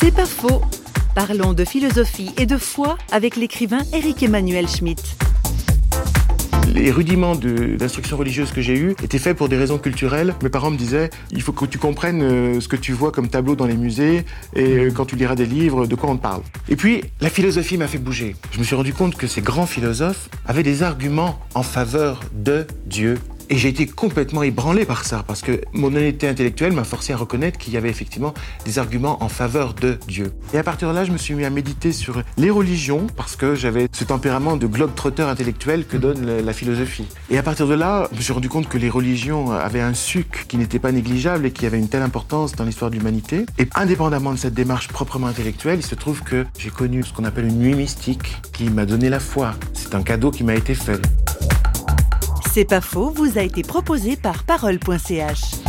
C'est pas faux. Parlons de philosophie et de foi avec l'écrivain Éric Emmanuel Schmitt. Les rudiments d'instruction religieuse que j'ai eus étaient faits pour des raisons culturelles. Mes parents me disaient il faut que tu comprennes euh, ce que tu vois comme tableau dans les musées et euh, quand tu liras des livres, de quoi on parle. Et puis, la philosophie m'a fait bouger. Je me suis rendu compte que ces grands philosophes avaient des arguments en faveur de Dieu et j'ai été complètement ébranlé par ça, parce que mon honnêteté intellectuelle m'a forcé à reconnaître qu'il y avait effectivement des arguments en faveur de Dieu. Et à partir de là, je me suis mis à méditer sur les religions, parce que j'avais ce tempérament de globe-trotteur intellectuel que donne la philosophie. Et à partir de là, je me suis rendu compte que les religions avaient un suc qui n'était pas négligeable et qui avait une telle importance dans l'histoire de l'humanité. Et indépendamment de cette démarche proprement intellectuelle, il se trouve que j'ai connu ce qu'on appelle une nuit mystique qui m'a donné la foi. C'est un cadeau qui m'a été fait. C'est pas faux, vous a été proposé par parole.ch.